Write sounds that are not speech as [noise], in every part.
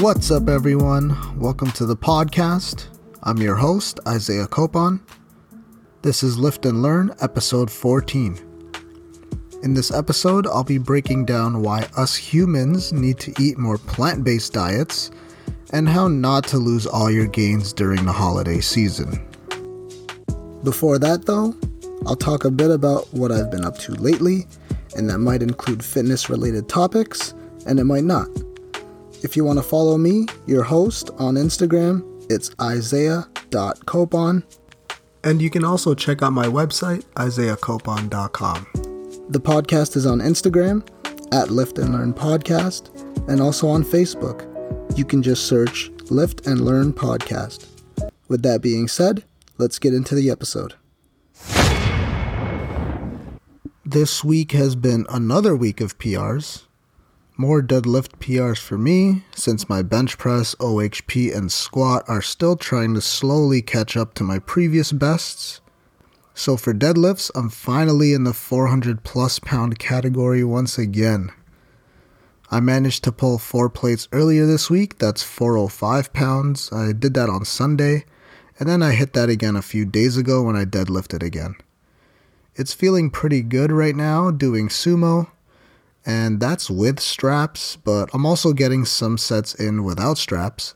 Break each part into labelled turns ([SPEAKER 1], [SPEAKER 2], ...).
[SPEAKER 1] What's up, everyone? Welcome to the podcast. I'm your host, Isaiah Copon. This is Lift and Learn, episode 14. In this episode, I'll be breaking down why us humans need to eat more plant based diets and how not to lose all your gains during the holiday season. Before that, though, I'll talk a bit about what I've been up to lately, and that might include fitness related topics, and it might not. If you want to follow me, your host, on Instagram, it's isaiah.copon. And you can also check out my website, isaiahcopon.com. The podcast is on Instagram at Lift and Learn Podcast and also on Facebook. You can just search Lift and Learn Podcast. With that being said, let's get into the episode. This week has been another week of PRs. More deadlift PRs for me, since my bench press, OHP, and squat are still trying to slowly catch up to my previous bests. So for deadlifts, I'm finally in the 400 plus pound category once again. I managed to pull four plates earlier this week, that's 405 pounds. I did that on Sunday, and then I hit that again a few days ago when I deadlifted again. It's feeling pretty good right now doing sumo and that's with straps, but I'm also getting some sets in without straps.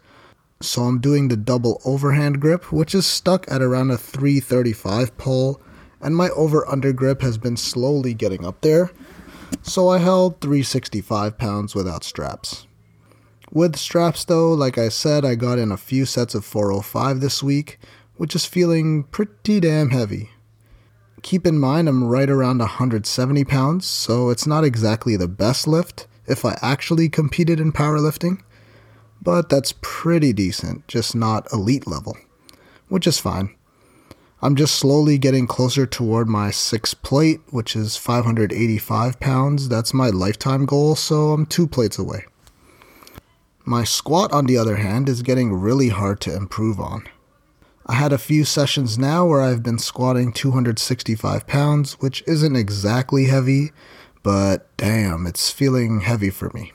[SPEAKER 1] So I'm doing the double overhand grip, which is stuck at around a 335 pull, and my over under grip has been slowly getting up there. So I held 365 pounds without straps. With straps though, like I said, I got in a few sets of 405 this week, which is feeling pretty damn heavy keep in mind I'm right around 170 pounds, so it's not exactly the best lift if I actually competed in powerlifting, but that's pretty decent, just not elite level, which is fine. I'm just slowly getting closer toward my sixth plate, which is 585 pounds. That's my lifetime goal, so I'm two plates away. My squat, on the other hand, is getting really hard to improve on. I had a few sessions now where I've been squatting 265 pounds, which isn't exactly heavy, but damn, it's feeling heavy for me.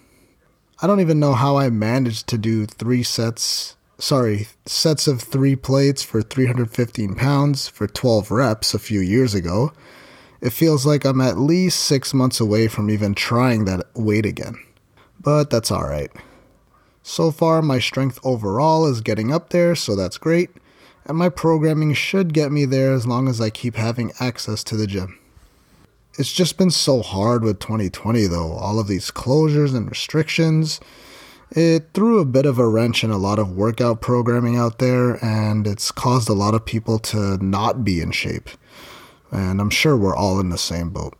[SPEAKER 1] I don't even know how I managed to do three sets, sorry, sets of three plates for 315 pounds for 12 reps a few years ago. It feels like I'm at least six months away from even trying that weight again. But that's alright. So far, my strength overall is getting up there, so that's great and my programming should get me there as long as I keep having access to the gym. It's just been so hard with 2020 though, all of these closures and restrictions. It threw a bit of a wrench in a lot of workout programming out there, and it's caused a lot of people to not be in shape. And I'm sure we're all in the same boat.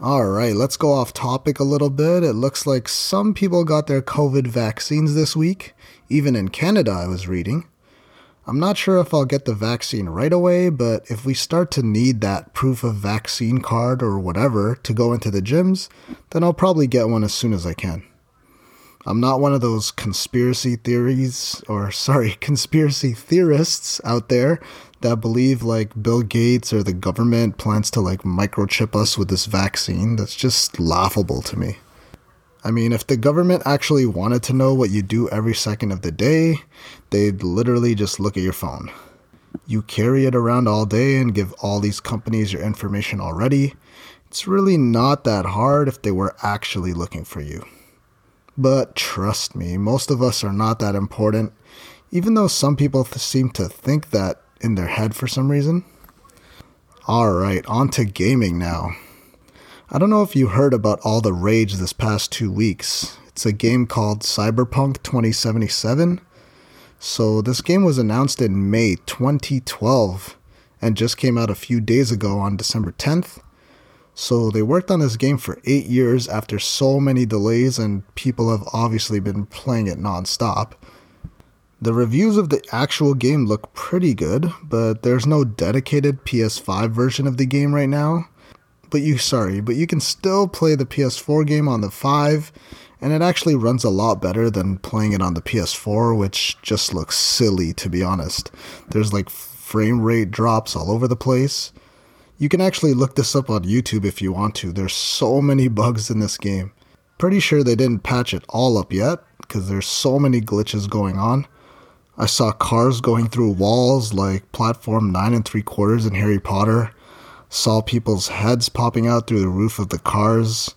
[SPEAKER 1] Alright, let's go off topic a little bit. It looks like some people got their COVID vaccines this week. Even in Canada, I was reading. I'm not sure if I'll get the vaccine right away, but if we start to need that proof of vaccine card or whatever to go into the gyms, then I'll probably get one as soon as I can. I'm not one of those conspiracy theories, or [laughs] sorry, conspiracy theorists out there that believe like Bill Gates or the government plans to like microchip us with this vaccine. That's just laughable to me. I mean, if the government actually wanted to know what you do every second of the day, they'd literally just look at your phone. You carry it around all day and give all these companies your information already. It's really not that hard if they were actually looking for you. But trust me, most of us are not that important, even though some people th- seem to think that in their head for some reason. Alright, on to gaming now. I don't know if you heard about all the rage this past two weeks. It's a game called Cyberpunk 2077. So, this game was announced in May 2012 and just came out a few days ago on December 10th. So, they worked on this game for eight years after so many delays, and people have obviously been playing it nonstop. The reviews of the actual game look pretty good, but there's no dedicated PS5 version of the game right now but you sorry, but you can still play the PS4 game on the 5 and it actually runs a lot better than playing it on the PS4, which just looks silly to be honest. There's like frame rate drops all over the place. You can actually look this up on YouTube if you want to. There's so many [laughs] bugs in this game. Pretty sure they didn't patch it all up yet because there's so many glitches going on. I saw cars going through walls like platform 9 and 3 quarters in Harry Potter. Saw people's heads popping out through the roof of the cars.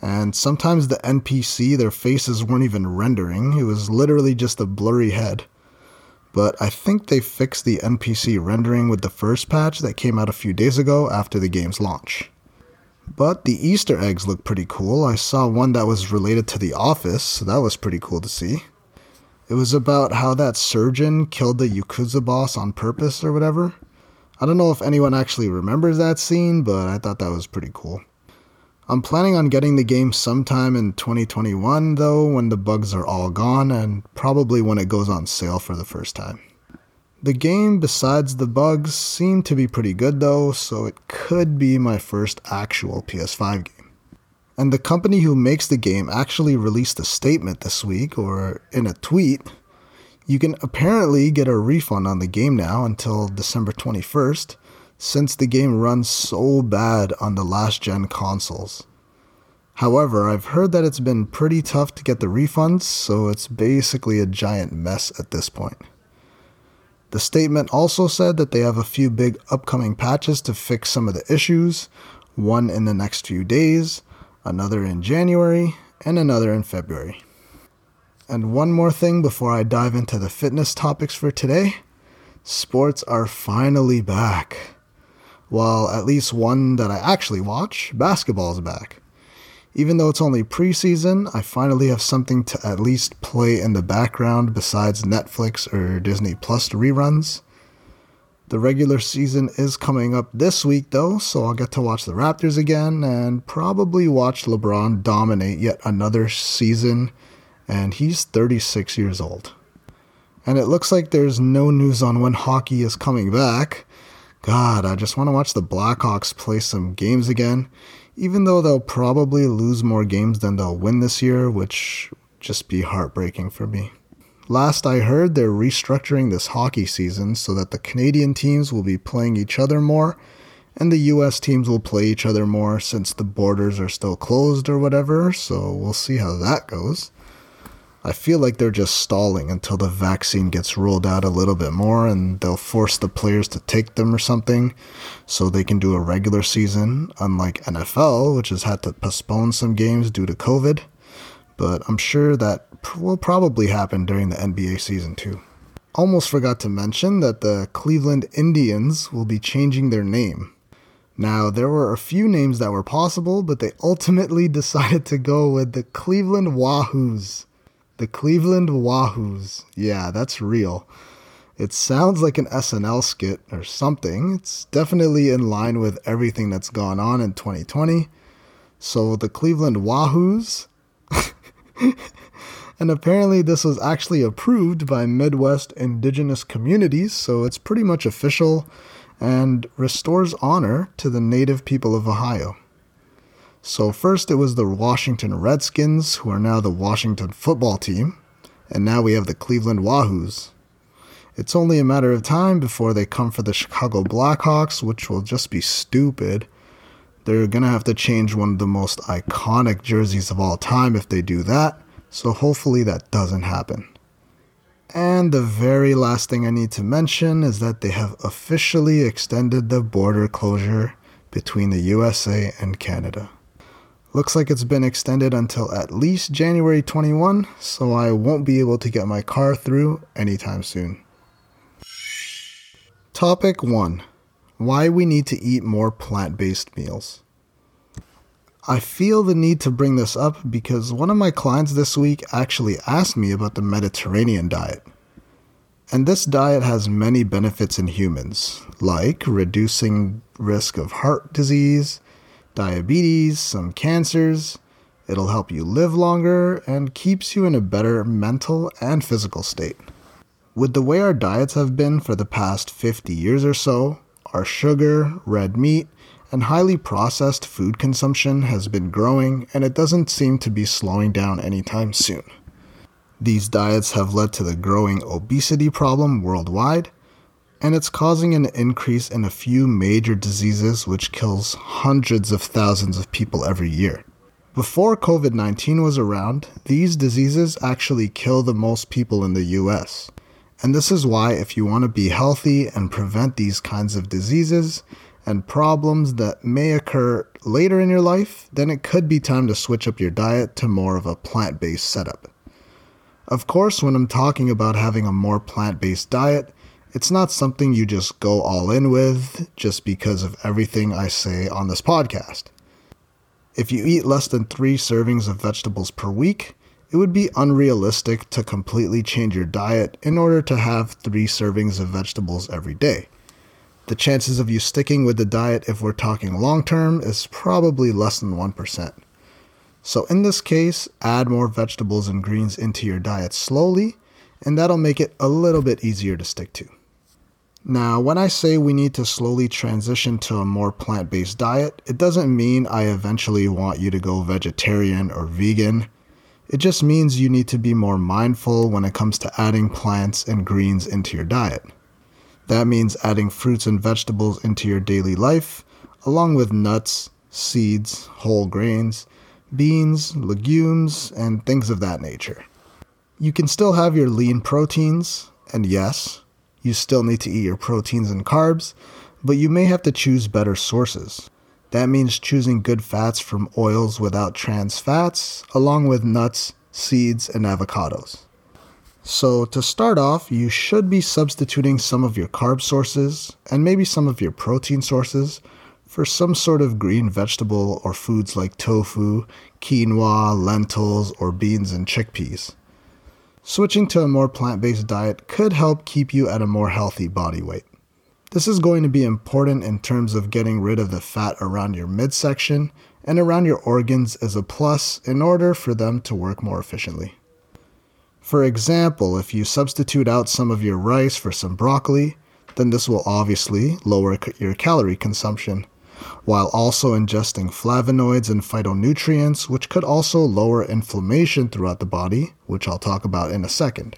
[SPEAKER 1] And sometimes the NPC, their faces weren't even rendering, it was literally just a blurry head. But I think they fixed the NPC rendering with the first patch that came out a few days ago after the game's launch. But the Easter eggs look pretty cool. I saw one that was related to The Office, so that was pretty cool to see. It was about how that surgeon killed the Yakuza boss on purpose or whatever. I don't know if anyone actually remembers that scene, but I thought that was pretty cool. I'm planning on getting the game sometime in 2021, though, when the bugs are all gone, and probably when it goes on sale for the first time. The game, besides the bugs, seemed to be pretty good though, so it could be my first actual PS5 game. And the company who makes the game actually released a statement this week, or in a tweet. You can apparently get a refund on the game now until December 21st, since the game runs so bad on the last gen consoles. However, I've heard that it's been pretty tough to get the refunds, so it's basically a giant mess at this point. The statement also said that they have a few big upcoming patches to fix some of the issues, one in the next few days, another in January, and another in February. And one more thing before I dive into the fitness topics for today sports are finally back. Well, at least one that I actually watch, basketball is back. Even though it's only preseason, I finally have something to at least play in the background besides Netflix or Disney Plus reruns. The regular season is coming up this week though, so I'll get to watch the Raptors again and probably watch LeBron dominate yet another season, and he's 36 years old. And it looks like there's no news on when hockey is coming back. God, I just want to watch the Blackhawks play some games again even though they'll probably lose more games than they'll win this year, which just be heartbreaking for me. Last I heard, they're restructuring this hockey season so that the Canadian teams will be playing each other more and the US teams will play each other more since the borders are still closed or whatever, so we'll see how that goes. I feel like they're just stalling until the vaccine gets rolled out a little bit more and they'll force the players to take them or something so they can do a regular season, unlike NFL, which has had to postpone some games due to COVID. But I'm sure that will probably happen during the NBA season too. Almost forgot to mention that the Cleveland Indians will be changing their name. Now, there were a few names that were possible, but they ultimately [laughs] decided to go with the Cleveland Wahoos. The Cleveland Wahoos. Yeah, that's real. It sounds like an SNL skit or something. It's definitely in line with everything that's gone on in 2020. So, the Cleveland Wahoos. [laughs] and apparently, this was actually approved by Midwest indigenous communities, so it's pretty much official and restores honor to the native people of Ohio. So, first it was the Washington Redskins, who are now the Washington football team, and now we have the Cleveland Wahoos. It's only a matter of time before they come for the Chicago Blackhawks, which will just be stupid. They're going to have to change one of the most iconic jerseys of all time if they do that, so hopefully that doesn't happen. And the very last thing I need to mention is that they have officially extended the border closure between the USA and Canada. Looks like it's been extended until at least January 21, so I won't be able to get my car through anytime soon. Topic 1 Why we need to eat more plant based meals. I feel the need to bring this up because one of my clients this week actually asked me about the Mediterranean diet. And this diet has many benefits in humans, like reducing risk of heart disease, diabetes, some cancers. It'll help you live longer and keeps you in a better mental and physical state. With the way our diets have been for the past 50 years or so, our sugar, red meat, and highly processed food consumption has been growing and it doesn't seem to be slowing down anytime soon. These diets have led to the growing obesity problem worldwide, and it's causing an increase in a few major diseases which kills hundreds of thousands of people every year. Before COVID 19 was around, these diseases actually kill the most people in the US. And this is why, if you want to be healthy and prevent these kinds of diseases and problems that may occur later in your life, then it could be time to switch up your diet to more of a plant based setup. Of course, when I'm talking about having a more plant based diet, it's not something you just go all in with just because of everything I say on this podcast. If you eat less than three servings of vegetables per week, it would be unrealistic to completely change your diet in order to have three servings of vegetables every day. The chances of you sticking with the diet, if we're talking long term, is probably less than 1%. So, in this case, add more vegetables and greens into your diet slowly, and that'll make it a little bit easier to stick to. Now, when I say we need to slowly transition to a more plant based diet, it doesn't mean I eventually want you to go vegetarian or vegan. It just means you need to be more mindful when it comes to adding plants and greens into your diet. That means adding fruits and vegetables into your daily life, along with nuts, seeds, whole grains, beans, legumes, and things of that nature. You can still have your lean proteins, and yes, you still need to eat your proteins and carbs, but you may have to choose better sources. That means choosing good fats from oils without trans fats, along with nuts, seeds, and avocados. So, to start off, you should be substituting some of your carb sources and maybe some of your protein sources for some sort of green vegetable or foods like tofu, quinoa, lentils, or beans and chickpeas. Switching to a more plant based diet could help keep you at a more healthy body weight. This is going to be important in terms of getting rid of the fat around your midsection and around your organs as a plus in order for them to work more efficiently. For example, if you substitute out some of your rice for some broccoli, then this will obviously lower your calorie consumption while also ingesting flavonoids and phytonutrients, which could also lower inflammation throughout the body, which I'll talk about in a second.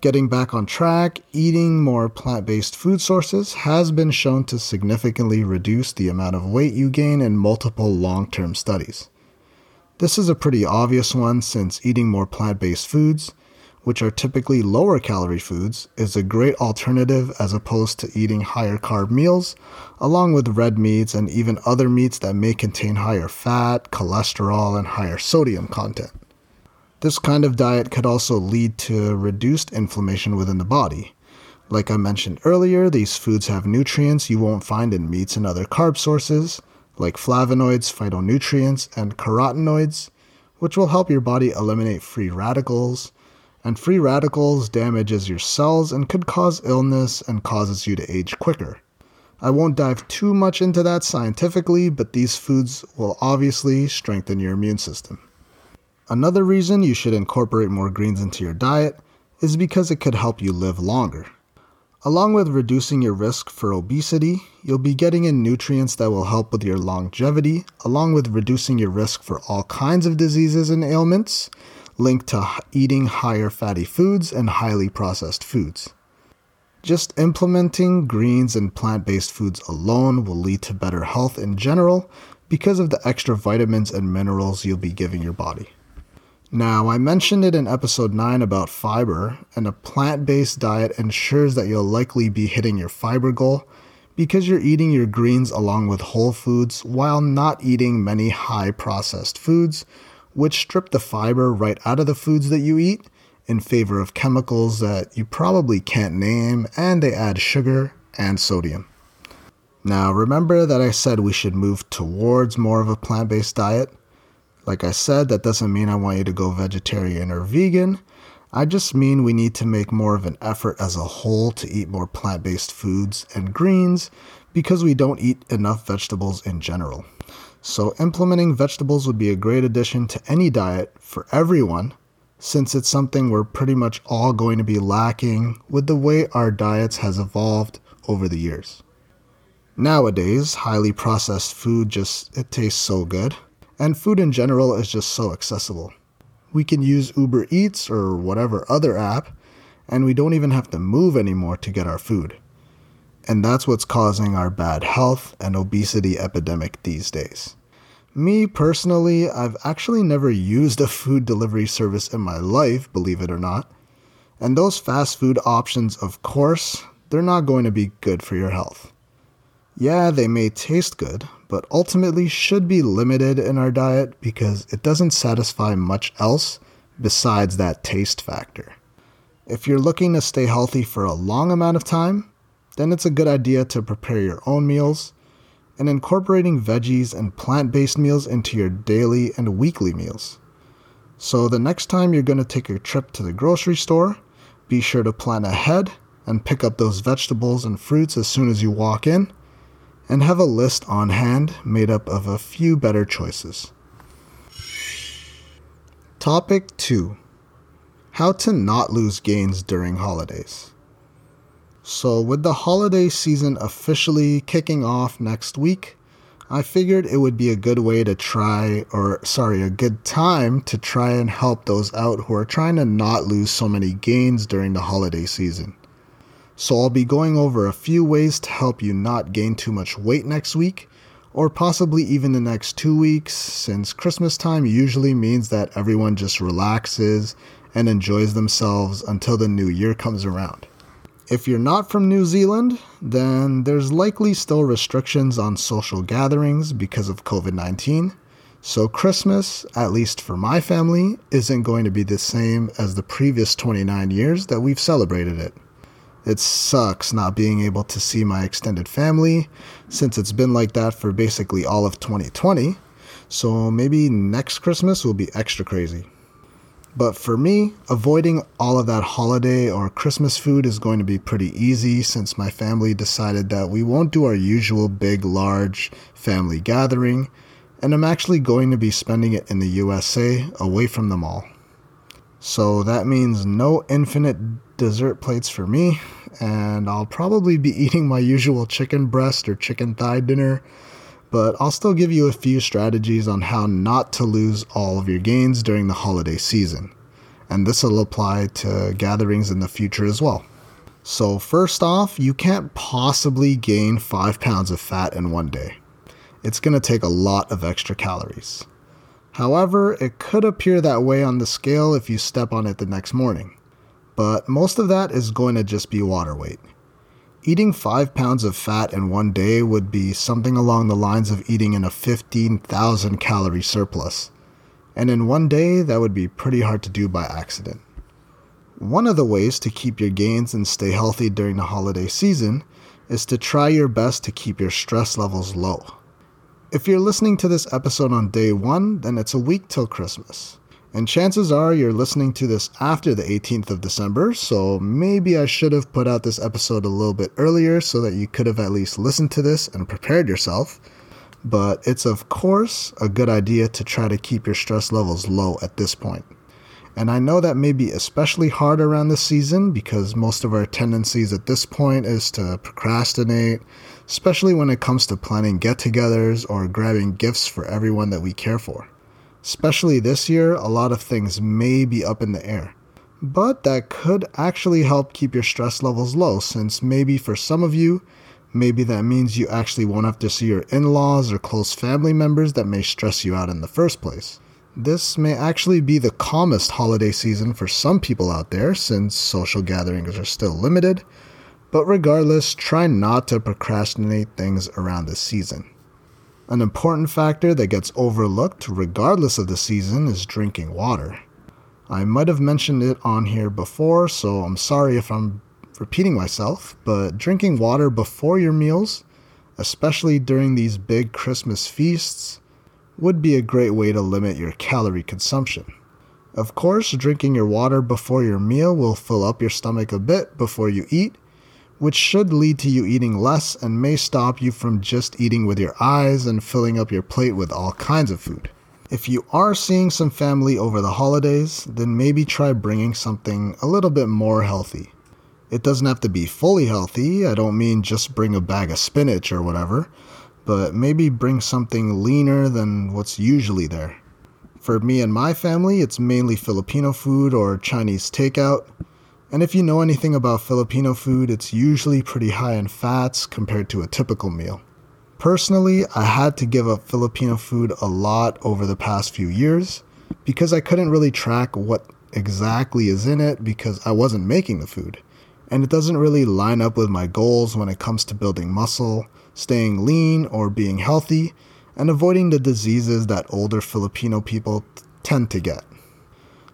[SPEAKER 1] Getting back on track, eating more plant based food sources has been shown to significantly reduce the amount of weight you gain in multiple long term studies. This is a pretty obvious one since eating more plant based foods which are typically lower calorie foods, is a great alternative as opposed to eating higher carb meals, along with red meats and even other meats that may contain higher fat, cholesterol, and higher sodium content. This kind of diet could also lead to reduced inflammation within the body. Like I mentioned earlier, these foods have nutrients you won't find in meats and other carb sources, like flavonoids, phytonutrients, and carotenoids, which will help your body eliminate free radicals and free radicals damages your cells and could cause illness and causes you to age quicker. I won't dive too much into that scientifically, but these foods will obviously strengthen your immune system. Another reason you should incorporate more greens into your diet is because it could help you live longer. Along with reducing your risk for obesity, you'll be getting in nutrients that will help with your longevity, along with reducing your risk for all kinds of diseases and ailments, linked to eating higher fatty foods and highly processed foods. Just implementing greens and plant based foods alone will lead to better health in general because of the extra vitamins and minerals you'll be giving your body. Now, I mentioned it in episode 9 about fiber, and a plant based diet ensures that you'll likely be hitting your fiber goal because you're eating your greens along with whole foods while not eating many high processed foods which strip the fiber right out of the foods that you eat in favor of chemicals that you probably can't name, and they add sugar and sodium. Now, remember that I said we should move towards more of a plant based diet? Like I said, that doesn't mean I want you to go vegetarian or vegan. I just mean we need to make more of an effort as a whole to eat more plant based foods and greens because we don't eat enough vegetables in general. So, implementing vegetables would be a great addition to any diet for everyone, since it's something we're pretty much all going to be lacking with the way our diets has evolved over the years. Nowadays, highly processed food just it tastes so good, and food in general is just so accessible. We can use Uber Eats or whatever other app, and we don't even have to move anymore to get our food. And that's what's causing our bad health and obesity epidemic these days. Me personally, I've actually never used a food delivery service in my life, believe it or not. And those fast food options, of course, they're not going to be good for your health. Yeah, they may taste good, but ultimately should be limited in our diet because it doesn't satisfy much else besides that taste factor. If you're looking to stay healthy for a long amount of time, then it's a good idea to prepare your own meals and incorporating veggies and plant based meals into your daily and weekly meals. So, the next time you're going to take a trip to the grocery store, be sure to plan ahead and pick up those vegetables and fruits as soon as you walk in, and have a list on hand made up of a few better choices. Topic 2 How to not lose gains during holidays. So, with the holiday season officially kicking off next week, I figured it would be a good way to try, or sorry, a good time to try and help those out who are trying to not lose so many gains during the holiday season. So, I'll be going over a few ways to help you not gain too much weight next week, or possibly even the next two weeks, since Christmas time usually means that everyone just relaxes and enjoys themselves until the new year comes around. If you're not from New Zealand, then there's likely still restrictions on social gatherings because of COVID 19. So, Christmas, at least for my family, isn't going to be the same as the previous 29 years that we've celebrated it. It sucks not being able to see my extended family since it's been like that for basically all of 2020. So, maybe next Christmas will be extra crazy. But for me, avoiding all of that holiday or Christmas food is going to be pretty easy since my family decided that we won't do our usual big, large family gathering, and I'm actually going to be spending it in the USA away from them all. So that means no infinite dessert plates for me, and I'll probably be [laughs] eating my usual chicken breast or chicken thigh dinner but I'll still give you a few strategies on how not to lose all of your gains during the holiday season. And this will apply to gatherings in the future as well. So, first off, you can't possibly gain 5 pounds of fat in one day. It's going to take a lot of extra calories. However, it could appear that way on the scale if you step on it the next morning. But most of that is going to just be water weight. Eating 5 pounds of fat in one day would be something along the lines of eating in a 15,000 calorie surplus. And in one day, that would be pretty hard to do by accident. One of the ways to keep your gains and stay healthy during the holiday season is to try your best to keep your stress levels low. If you're listening to this episode on day one, then it's a week till Christmas. And chances are you're listening to this after the 18th of December, so maybe I should have put out this episode a little bit earlier so that you could have at least listened to this and prepared yourself. But it's, of course, a good idea to try to keep your stress levels low at this point. And I know that may be especially hard around this season because most of our tendencies at this point is to procrastinate, especially when it comes to planning get togethers or grabbing gifts for everyone that we care for. Especially this year, a lot of things may be up in the air. But that could actually help keep your stress levels low, since maybe for some of you, maybe that means you actually won't have to see your in laws or close family members that may stress you out in the first place. This may actually be the calmest holiday season for some people out there since social gatherings are still limited, but regardless, try not to procrastinate things around this season. An important factor that gets overlooked, regardless of the season, is drinking water. I might have mentioned it on here before, so I'm sorry if I'm repeating myself, but drinking water before your meals, especially during these big Christmas feasts, would be a great way to limit your calorie consumption. Of course, drinking your water before your meal will fill up your stomach a bit before you eat, which should lead to you eating less and may stop you from just eating with your eyes and filling up your plate with all kinds of food. If you are seeing some family over the holidays, then maybe try bringing something a little bit more healthy. It doesn't have to be fully healthy. I don't mean just bring a bag of spinach or whatever, but maybe bring something leaner than what's usually there. For me and my family, it's mainly Filipino food or Chinese takeout. And if you know anything about Filipino food, it's usually pretty high in fats compared to a typical meal. Personally, I had to give up Filipino food a lot over the past few years because I couldn't really track what exactly is in it because I wasn't making the food and it doesn't really line up with my goals when it comes to building muscle, staying lean, or being healthy, and avoiding the diseases that older Filipino people t- tend to get.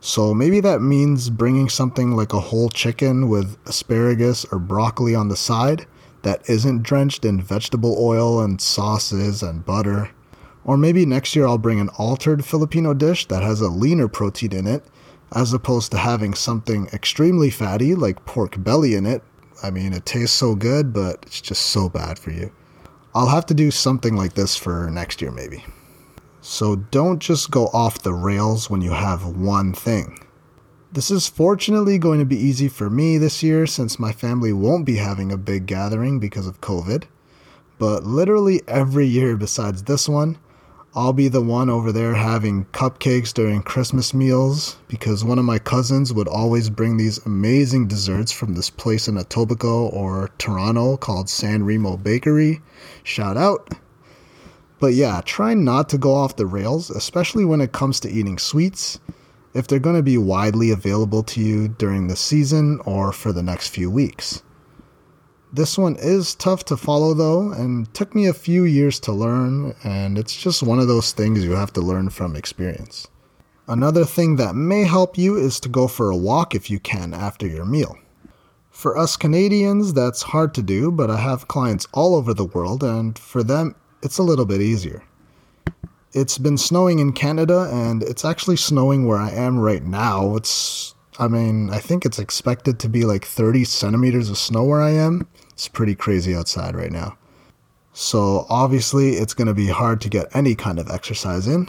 [SPEAKER 1] So maybe that means bringing something like a whole chicken with asparagus or broccoli on the side that isn't drenched in vegetable oil and sauces and butter. Or maybe next year I'll bring an altered Filipino dish that has a leaner protein in it as opposed to having something extremely fatty like pork belly in it. I mean, it tastes so good, but it's just so bad for you. I'll have to do something like this for next year, maybe. So don't just go off the rails when you have one thing. This is fortunately going to be easy for me this year since my family won't be having a big gathering because of COVID. But literally every year besides this one, I'll be the one over there having cupcakes during Christmas meals because one of my cousins would always bring these amazing desserts from this place in Etobicoke or Toronto called San Remo Bakery. Shout out. But yeah, try not to go off the rails, especially when it comes to eating sweets, if they're going to be widely available to you during the season or for the next few weeks. This one is tough to follow though, and took me a few years to learn, and it's just one of those things you have to learn from experience. Another thing that may help you is to go for a walk if you can after your meal. For us Canadians, that's hard to do, but I have clients all over the world, and for them, it's a little bit easier. It's been snowing in Canada, and it's actually snowing where I am right now. It's I mean, I think it's expected to be like 30 centimeters of snow where I am. It's pretty crazy outside right now. So, obviously, it's going to be hard to get any kind of exercise in.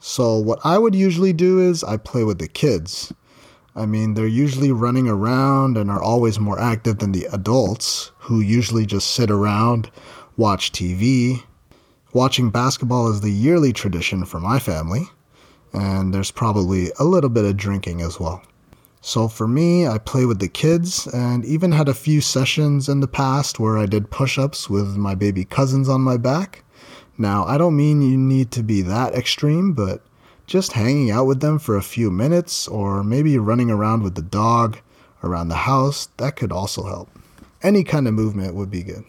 [SPEAKER 1] So, what I would usually do is I play with the kids. I mean, they're usually running around and are always more active than the adults, who usually just sit around, watch TV. Watching basketball is the yearly tradition for my family, and there's probably a little bit of drinking as well. So for me, I play with the kids and even had a few sessions in the past where I did push ups with my baby cousins on my back. Now, I don't mean you need to be that extreme, but just hanging out with them for a few minutes or maybe running around with the dog around the house, that could also help. Any kind of movement would be good.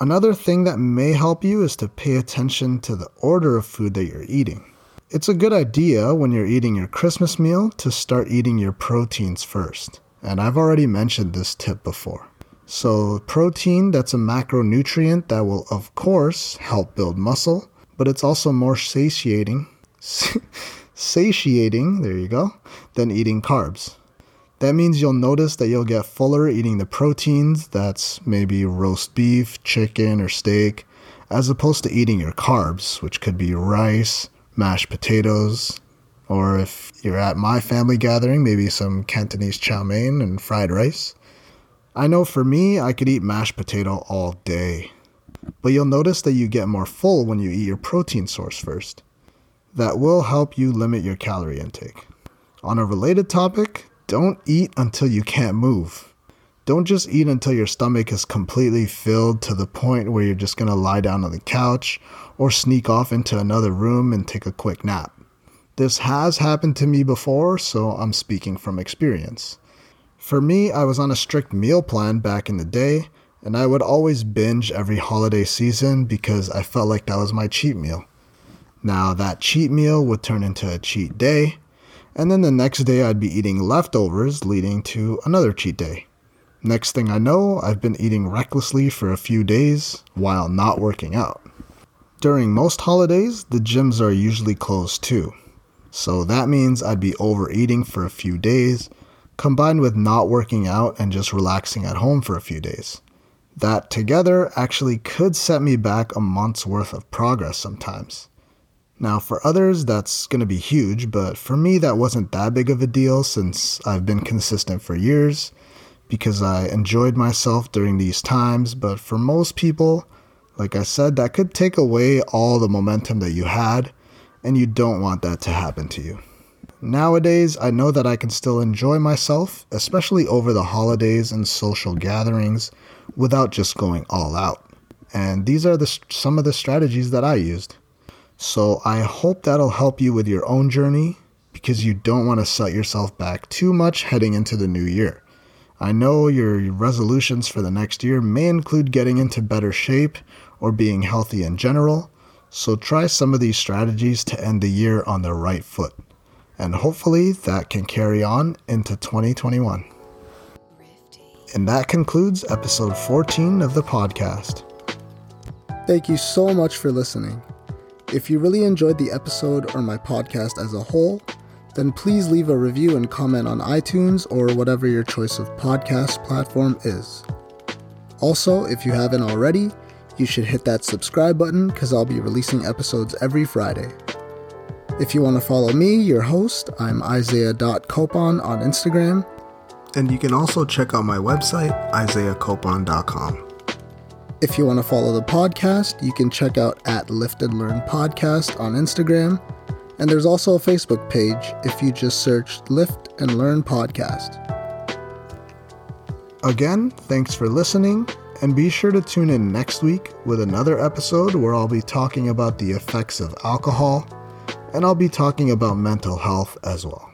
[SPEAKER 1] Another thing that may help you is to pay attention to the order of food that you're eating. It's a good idea when you're eating your Christmas meal to start eating your proteins first. And I've already mentioned this tip before. So, protein, that's a macronutrient that will, of course, help build muscle, but it's also more satiating, [laughs] satiating, there you go, than eating carbs. That means you'll notice that you'll get fuller eating the proteins, that's maybe roast beef, chicken, or steak, as opposed to eating your carbs, which could be rice, mashed potatoes, or if you're at my family gathering, maybe some Cantonese chow mein and fried rice. I know for me, I could eat mashed potato all day. But you'll notice that you get more full when you eat your protein source first. That will help you limit your calorie intake. On a related topic, don't eat until you can't move. Don't just eat until your stomach is completely filled to the point where you're just gonna lie down on the couch or sneak off into another room and take a quick nap. This has happened to me before, so I'm speaking from experience. For me, I was on a strict meal plan back in the day, and I would always binge every holiday season because I felt like that was my cheat meal. Now, that cheat meal would turn into a cheat day, and then the next day I'd be eating leftovers, leading to another cheat day. Next thing I know, I've been eating recklessly for a few days while not working out. During most holidays, the gyms are usually closed too. So that means I'd be overeating for a few days, combined with not working out and just relaxing at home for a few days. That together actually could set me back a month's worth of progress sometimes. Now, for others, that's going to be huge, but for me, that wasn't that big of a deal since I've been consistent for years because I enjoyed myself during these times, but for most people, like I said, that could take away all the momentum that you had, and you don't want that to happen to you. Nowadays, I know that I can still enjoy myself, especially over the holidays and social gatherings, without just going all out. And these are the, some of the strategies that I used. So I hope that'll help you with your own journey because you don't want to set yourself back too much heading into the new year. I know your resolutions for the next year may include getting into better shape or being healthy in general, so try some of these strategies to end the year on the right foot and hopefully that can carry on into 2021. And that concludes episode 14 of the podcast. Thank you so much for listening. If you really enjoyed the episode or my podcast as a whole, then please leave a review and comment on iTunes or whatever your choice of podcast platform is. Also, if you haven't already, you should hit that subscribe button because I'll be releasing episodes every Friday. If you want to follow me, your host, I'm Isaiah.copon on Instagram. And you can also check out my website, isaiahcopon.com. If you want to follow the podcast, you can check out at Lift and Learn Podcast on Instagram. And there's also a Facebook page if you just search Lift and Learn Podcast. Again, thanks for listening, and be sure to tune in next week with another episode where I'll be talking about the effects of alcohol and I'll be talking about mental health as well.